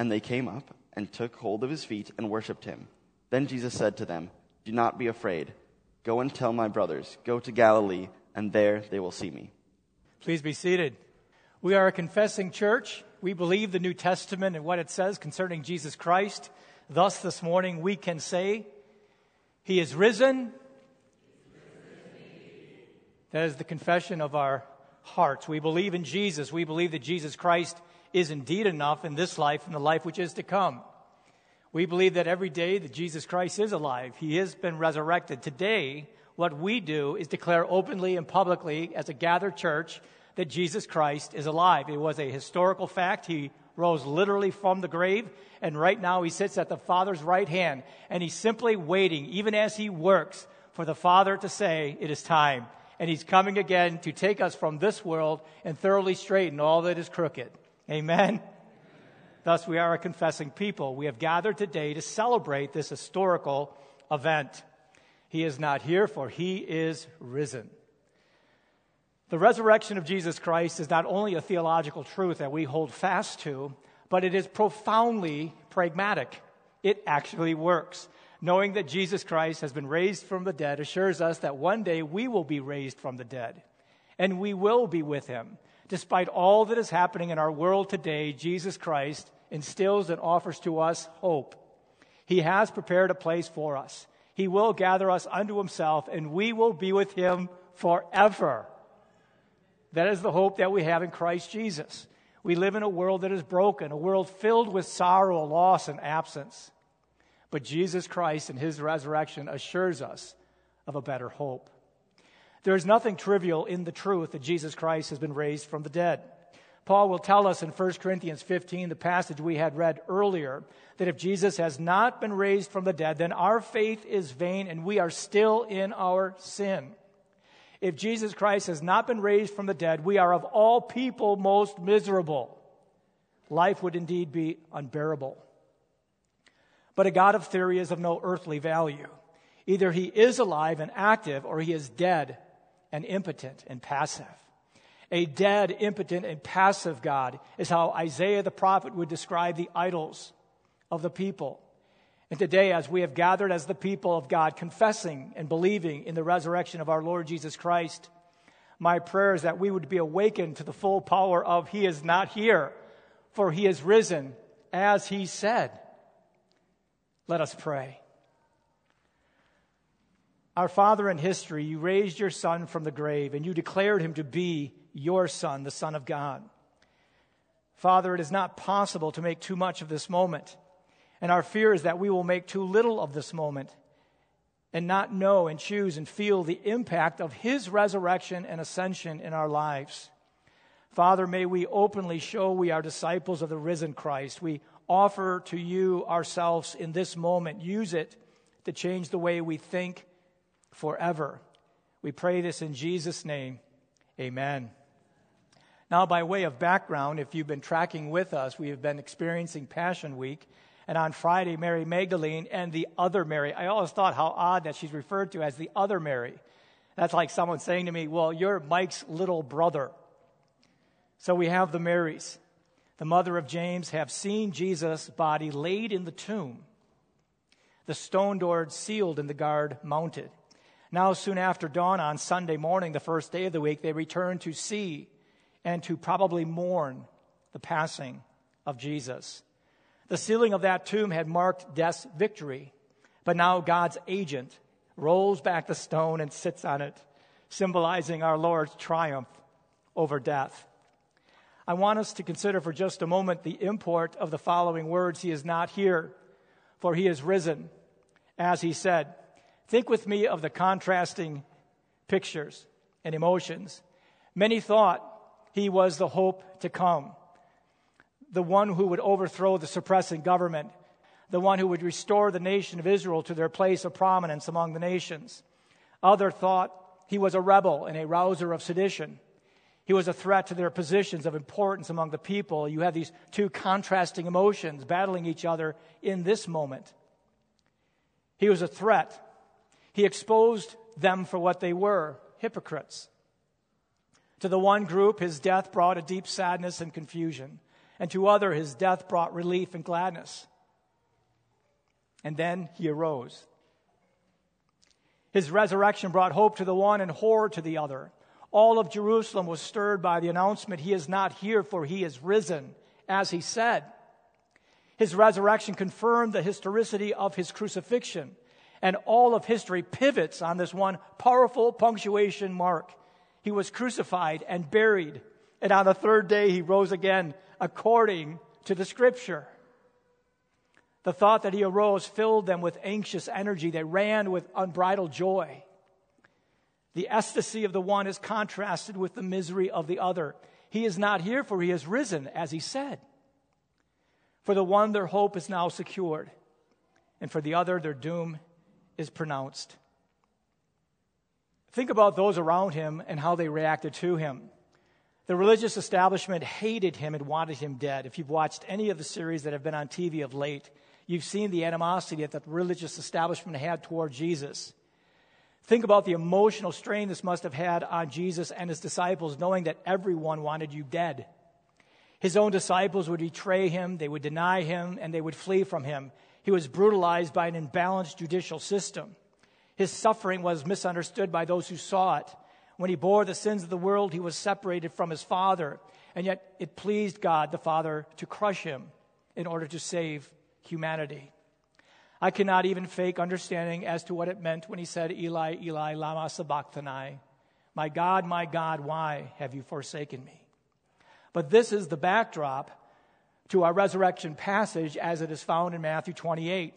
And they came up and took hold of his feet and worshipped him. Then Jesus said to them, Do not be afraid. Go and tell my brothers, Go to Galilee, and there they will see me. Please be seated. We are a confessing church. We believe the New Testament and what it says concerning Jesus Christ. Thus, this morning, we can say, He is risen. That is the confession of our hearts. We believe in Jesus. We believe that Jesus Christ is indeed enough in this life and the life which is to come. We believe that every day that Jesus Christ is alive, he has been resurrected. Today, what we do is declare openly and publicly as a gathered church that Jesus Christ is alive. It was a historical fact. He rose literally from the grave, and right now he sits at the Father's right hand, and he's simply waiting, even as he works, for the Father to say, It is time. And he's coming again to take us from this world and thoroughly straighten all that is crooked. Amen. Thus, we are a confessing people. We have gathered today to celebrate this historical event. He is not here, for he is risen. The resurrection of Jesus Christ is not only a theological truth that we hold fast to, but it is profoundly pragmatic. It actually works. Knowing that Jesus Christ has been raised from the dead assures us that one day we will be raised from the dead and we will be with him. Despite all that is happening in our world today, Jesus Christ instills and offers to us hope. He has prepared a place for us. He will gather us unto himself, and we will be with him forever. That is the hope that we have in Christ Jesus. We live in a world that is broken, a world filled with sorrow, loss, and absence. But Jesus Christ and his resurrection assures us of a better hope. There is nothing trivial in the truth that Jesus Christ has been raised from the dead. Paul will tell us in 1 Corinthians 15, the passage we had read earlier, that if Jesus has not been raised from the dead, then our faith is vain and we are still in our sin. If Jesus Christ has not been raised from the dead, we are of all people most miserable. Life would indeed be unbearable. But a God of theory is of no earthly value. Either he is alive and active or he is dead and impotent and passive. A dead, impotent, and passive God is how Isaiah the prophet would describe the idols of the people. And today, as we have gathered as the people of God, confessing and believing in the resurrection of our Lord Jesus Christ, my prayer is that we would be awakened to the full power of He is not here, for He is risen, as He said. Let us pray. Our Father in history, you raised your Son from the grave and you declared him to be your Son, the Son of God. Father, it is not possible to make too much of this moment. And our fear is that we will make too little of this moment and not know and choose and feel the impact of His resurrection and ascension in our lives. Father, may we openly show we are disciples of the risen Christ. We offer to you ourselves in this moment. Use it to change the way we think forever. We pray this in Jesus' name. Amen. Now, by way of background, if you've been tracking with us, we have been experiencing Passion Week. And on Friday, Mary Magdalene and the other Mary. I always thought how odd that she's referred to as the other Mary. That's like someone saying to me, Well, you're Mike's little brother. So we have the Marys, the mother of James, have seen Jesus' body laid in the tomb, the stone door sealed and the guard mounted. Now, soon after dawn on Sunday morning, the first day of the week, they return to see and to probably mourn the passing of Jesus. The sealing of that tomb had marked death's victory, but now God's agent rolls back the stone and sits on it, symbolizing our Lord's triumph over death. I want us to consider for just a moment the import of the following words He is not here, for He is risen, as He said. Think with me of the contrasting pictures and emotions. Many thought He was the hope to come the one who would overthrow the suppressing government, the one who would restore the nation of Israel to their place of prominence among the nations. Other thought he was a rebel and a rouser of sedition. He was a threat to their positions of importance among the people. You have these two contrasting emotions battling each other in this moment. He was a threat. He exposed them for what they were hypocrites. To the one group, his death brought a deep sadness and confusion and to other his death brought relief and gladness. And then he arose. His resurrection brought hope to the one and horror to the other. All of Jerusalem was stirred by the announcement, He is not here, for He is risen, as He said. His resurrection confirmed the historicity of His crucifixion, and all of history pivots on this one powerful punctuation mark. He was crucified and buried, and on the third day He rose again according to the scripture. The thought that he arose filled them with anxious energy. They ran with unbridled joy. The ecstasy of the one is contrasted with the misery of the other. He is not here, for he has risen, as he said. For the one, their hope is now secured, and for the other, their doom is pronounced. Think about those around him and how they reacted to him. The religious establishment hated him and wanted him dead. If you've watched any of the series that have been on TV of late, you've seen the animosity that the religious establishment had toward Jesus. Think about the emotional strain this must have had on Jesus and his disciples, knowing that everyone wanted you dead. His own disciples would betray him, they would deny him, and they would flee from him. He was brutalized by an imbalanced judicial system. His suffering was misunderstood by those who saw it. When he bore the sins of the world, he was separated from his Father. And yet it pleased God the Father to crush him in order to save humanity. I cannot even fake understanding as to what it meant when he said, Eli, Eli, Lama Sabachthani. My God, my God, why have you forsaken me? But this is the backdrop to our resurrection passage as it is found in Matthew 28.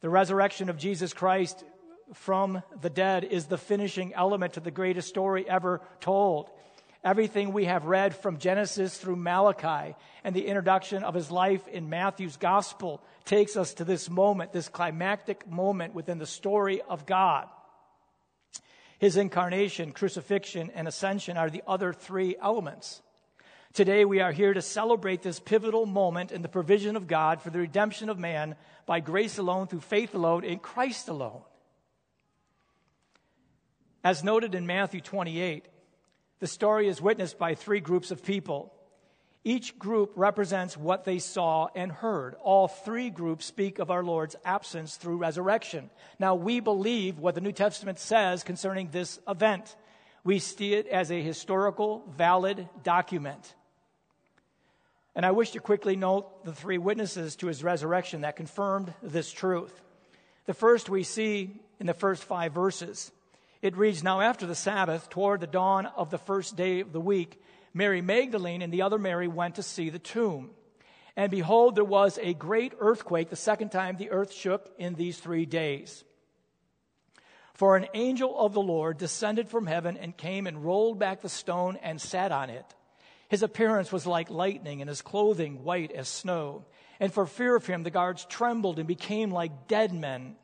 The resurrection of Jesus Christ from the dead is the finishing element to the greatest story ever told. Everything we have read from Genesis through Malachi and the introduction of his life in Matthew's gospel takes us to this moment, this climactic moment within the story of God. His incarnation, crucifixion, and ascension are the other three elements. Today we are here to celebrate this pivotal moment in the provision of God for the redemption of man by grace alone, through faith alone, in Christ alone. As noted in Matthew 28, the story is witnessed by three groups of people. Each group represents what they saw and heard. All three groups speak of our Lord's absence through resurrection. Now, we believe what the New Testament says concerning this event. We see it as a historical, valid document. And I wish to quickly note the three witnesses to his resurrection that confirmed this truth. The first we see in the first five verses. It reads Now, after the Sabbath, toward the dawn of the first day of the week, Mary Magdalene and the other Mary went to see the tomb. And behold, there was a great earthquake, the second time the earth shook in these three days. For an angel of the Lord descended from heaven and came and rolled back the stone and sat on it. His appearance was like lightning, and his clothing white as snow. And for fear of him, the guards trembled and became like dead men.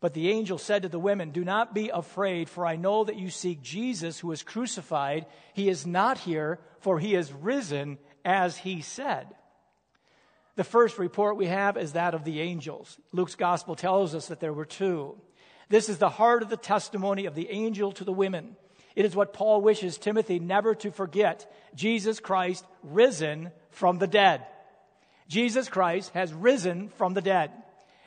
But the angel said to the women, Do not be afraid, for I know that you seek Jesus who was crucified. He is not here, for he is risen, as he said. The first report we have is that of the angels. Luke's gospel tells us that there were two. This is the heart of the testimony of the angel to the women. It is what Paul wishes Timothy never to forget Jesus Christ risen from the dead. Jesus Christ has risen from the dead.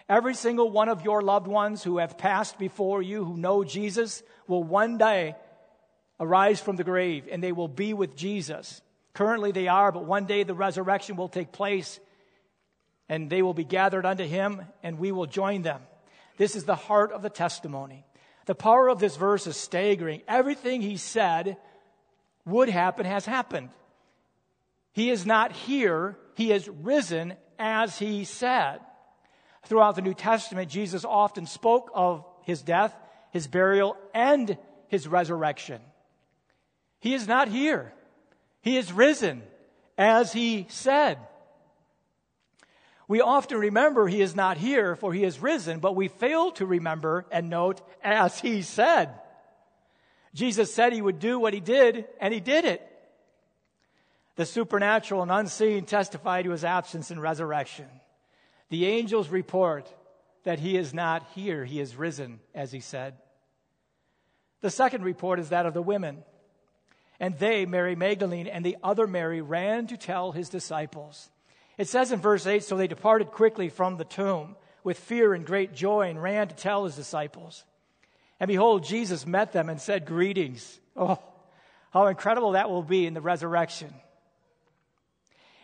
Every single one of your loved ones who have passed before you, who know Jesus, will one day arise from the grave and they will be with Jesus. Currently they are, but one day the resurrection will take place and they will be gathered unto him and we will join them. This is the heart of the testimony. The power of this verse is staggering. Everything he said would happen has happened. He is not here, he is risen as he said. Throughout the New Testament, Jesus often spoke of his death, his burial, and his resurrection. He is not here. He is risen as he said. We often remember he is not here, for he is risen, but we fail to remember and note as he said. Jesus said he would do what he did, and he did it. The supernatural and unseen testify to his absence and resurrection. The angels report that he is not here, he is risen, as he said. The second report is that of the women. And they, Mary Magdalene and the other Mary, ran to tell his disciples. It says in verse 8 So they departed quickly from the tomb with fear and great joy and ran to tell his disciples. And behold, Jesus met them and said, Greetings. Oh, how incredible that will be in the resurrection.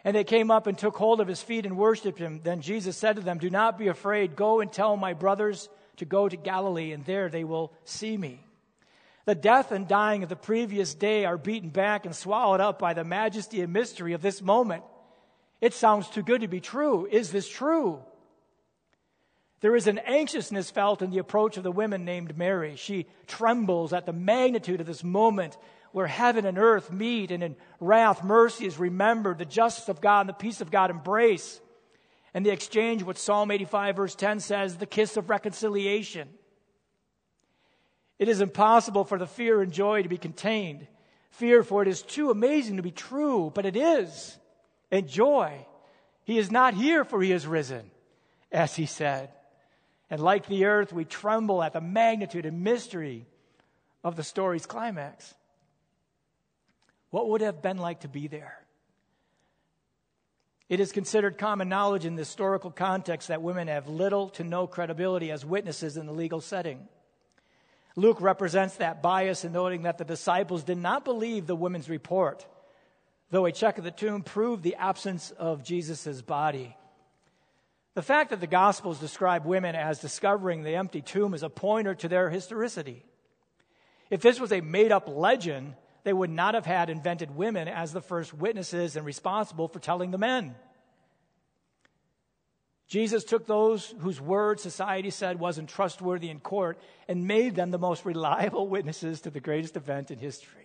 And they came up and took hold of his feet and worshiped him. Then Jesus said to them, Do not be afraid. Go and tell my brothers to go to Galilee, and there they will see me. The death and dying of the previous day are beaten back and swallowed up by the majesty and mystery of this moment. It sounds too good to be true. Is this true? There is an anxiousness felt in the approach of the women named Mary. She trembles at the magnitude of this moment where heaven and earth meet, and in wrath, mercy is remembered, the justice of God and the peace of God embrace. And the exchange, what Psalm 85, verse 10 says, the kiss of reconciliation. It is impossible for the fear and joy to be contained. Fear, for it is too amazing to be true, but it is. And joy. He is not here, for he is risen, as he said. And like the earth, we tremble at the magnitude and mystery of the story's climax. What would it have been like to be there? It is considered common knowledge in the historical context that women have little to no credibility as witnesses in the legal setting. Luke represents that bias in noting that the disciples did not believe the women's report, though a check of the tomb proved the absence of Jesus' body. The fact that the Gospels describe women as discovering the empty tomb is a pointer to their historicity. If this was a made up legend, they would not have had invented women as the first witnesses and responsible for telling the men. Jesus took those whose word society said wasn't trustworthy in court and made them the most reliable witnesses to the greatest event in history.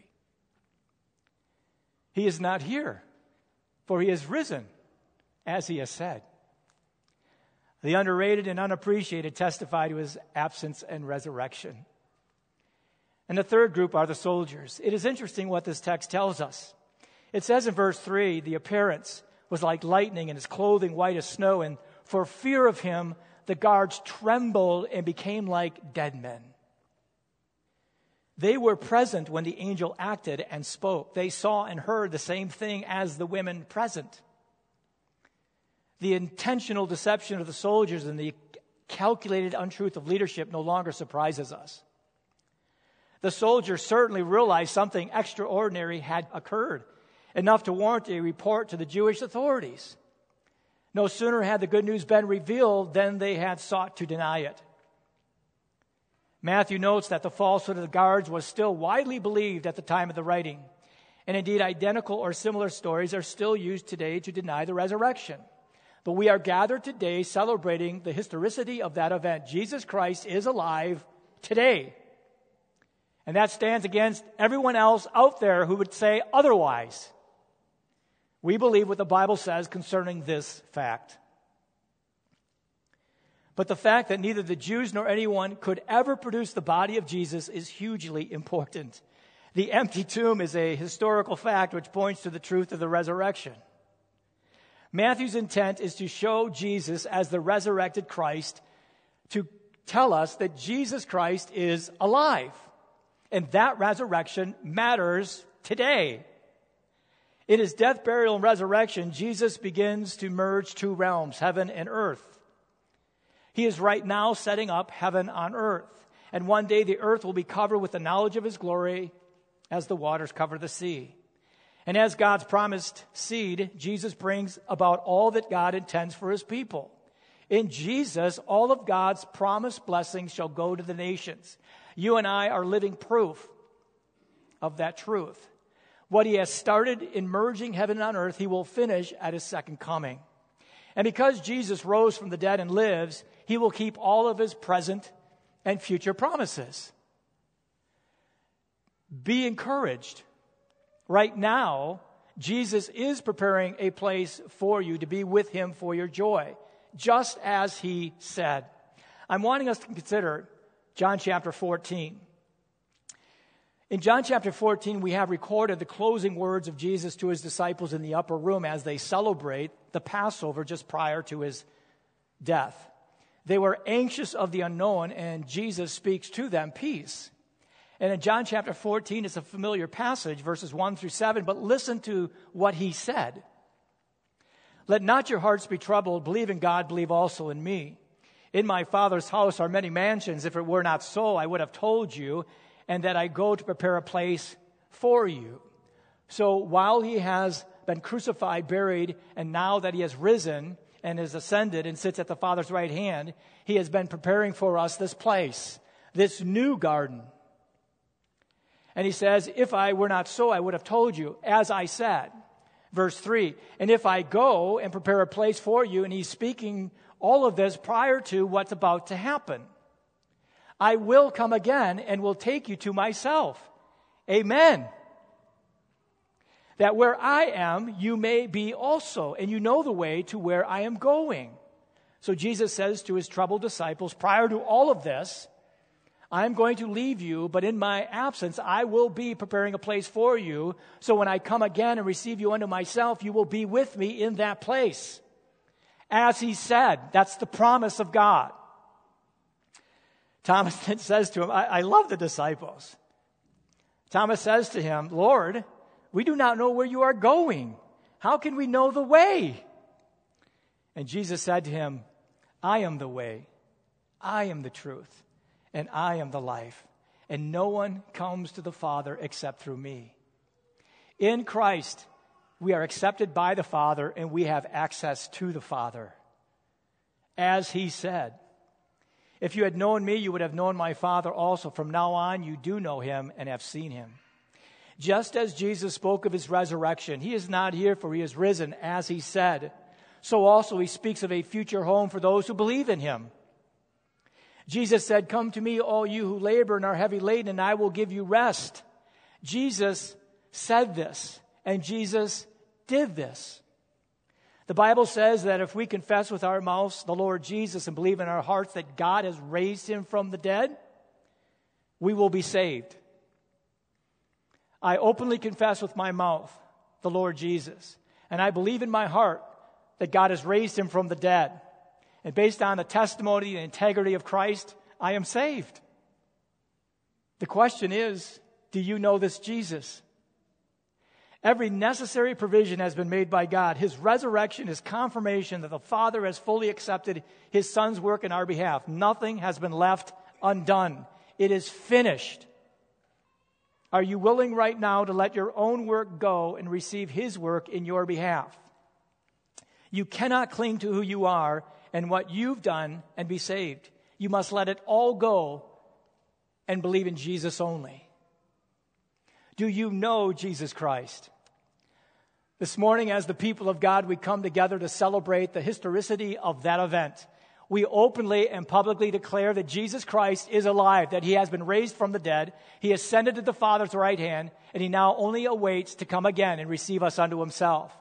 He is not here, for he is risen, as he has said. The underrated and unappreciated testify to his absence and resurrection. And the third group are the soldiers. It is interesting what this text tells us. It says in verse 3 the appearance was like lightning and his clothing white as snow, and for fear of him, the guards trembled and became like dead men. They were present when the angel acted and spoke. They saw and heard the same thing as the women present. The intentional deception of the soldiers and the calculated untruth of leadership no longer surprises us. The soldiers certainly realized something extraordinary had occurred, enough to warrant a report to the Jewish authorities. No sooner had the good news been revealed than they had sought to deny it. Matthew notes that the falsehood of the guards was still widely believed at the time of the writing. And indeed, identical or similar stories are still used today to deny the resurrection. But we are gathered today celebrating the historicity of that event. Jesus Christ is alive today. And that stands against everyone else out there who would say otherwise. We believe what the Bible says concerning this fact. But the fact that neither the Jews nor anyone could ever produce the body of Jesus is hugely important. The empty tomb is a historical fact which points to the truth of the resurrection. Matthew's intent is to show Jesus as the resurrected Christ, to tell us that Jesus Christ is alive. And that resurrection matters today. In his death, burial, and resurrection, Jesus begins to merge two realms, heaven and earth. He is right now setting up heaven on earth. And one day the earth will be covered with the knowledge of his glory as the waters cover the sea. And as God's promised seed, Jesus brings about all that God intends for his people. In Jesus, all of God's promised blessings shall go to the nations. You and I are living proof of that truth. What he has started in merging heaven and earth, he will finish at his second coming. And because Jesus rose from the dead and lives, he will keep all of his present and future promises. Be encouraged. Right now, Jesus is preparing a place for you to be with him for your joy, just as he said. I'm wanting us to consider John chapter 14. In John chapter 14, we have recorded the closing words of Jesus to his disciples in the upper room as they celebrate the Passover just prior to his death. They were anxious of the unknown, and Jesus speaks to them peace. And in John chapter 14, it's a familiar passage, verses 1 through 7, but listen to what he said. Let not your hearts be troubled. Believe in God, believe also in me. In my Father's house are many mansions. If it were not so, I would have told you and that I go to prepare a place for you. So while he has been crucified, buried, and now that he has risen and is ascended and sits at the Father's right hand, he has been preparing for us this place, this new garden. And he says, If I were not so, I would have told you, as I said. Verse 3 And if I go and prepare a place for you, and he's speaking all of this prior to what's about to happen. I will come again and will take you to myself. Amen. That where I am, you may be also, and you know the way to where I am going. So Jesus says to his troubled disciples, prior to all of this, I'm going to leave you, but in my absence, I will be preparing a place for you. So when I come again and receive you unto myself, you will be with me in that place. As he said, that's the promise of God. Thomas then says to him, I, I love the disciples. Thomas says to him, Lord, we do not know where you are going. How can we know the way? And Jesus said to him, I am the way, I am the truth, and I am the life. And no one comes to the Father except through me. In Christ, we are accepted by the Father and we have access to the Father. As he said, if you had known me, you would have known my Father also. From now on, you do know him and have seen him. Just as Jesus spoke of his resurrection, he is not here, for he is risen, as he said. So also he speaks of a future home for those who believe in him. Jesus said, Come to me, all you who labor and are heavy laden, and I will give you rest. Jesus said this, and Jesus did this. The Bible says that if we confess with our mouths the Lord Jesus and believe in our hearts that God has raised him from the dead, we will be saved. I openly confess with my mouth the Lord Jesus, and I believe in my heart that God has raised him from the dead. And based on the testimony and integrity of Christ, I am saved. The question is do you know this Jesus? Every necessary provision has been made by God. His resurrection is confirmation that the Father has fully accepted his Son's work in our behalf. Nothing has been left undone. It is finished. Are you willing right now to let your own work go and receive his work in your behalf? You cannot cling to who you are and what you've done and be saved. You must let it all go and believe in Jesus only. Do you know Jesus Christ? This morning, as the people of God, we come together to celebrate the historicity of that event. We openly and publicly declare that Jesus Christ is alive, that he has been raised from the dead, he ascended to the Father's right hand, and he now only awaits to come again and receive us unto himself.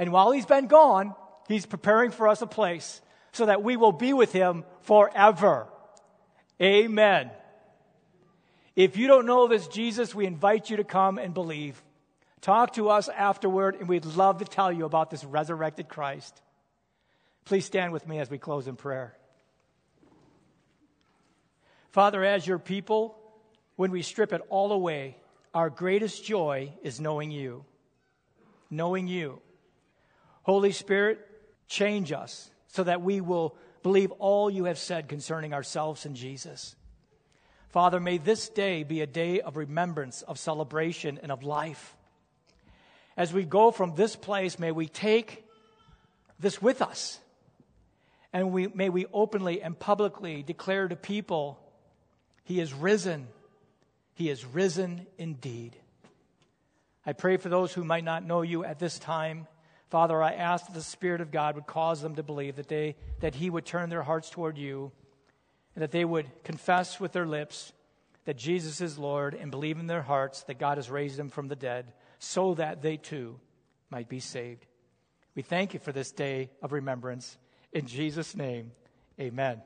And while he's been gone, he's preparing for us a place so that we will be with him forever. Amen. If you don't know this Jesus, we invite you to come and believe. Talk to us afterward, and we'd love to tell you about this resurrected Christ. Please stand with me as we close in prayer. Father, as your people, when we strip it all away, our greatest joy is knowing you. Knowing you. Holy Spirit, change us so that we will believe all you have said concerning ourselves and Jesus. Father, may this day be a day of remembrance, of celebration, and of life. As we go from this place, may we take this with us. And we, may we openly and publicly declare to people, He is risen. He is risen indeed. I pray for those who might not know you at this time. Father, I ask that the Spirit of God would cause them to believe that, they, that He would turn their hearts toward you and that they would confess with their lips that Jesus is Lord and believe in their hearts that God has raised him from the dead so that they too might be saved. We thank you for this day of remembrance. In Jesus' name, amen.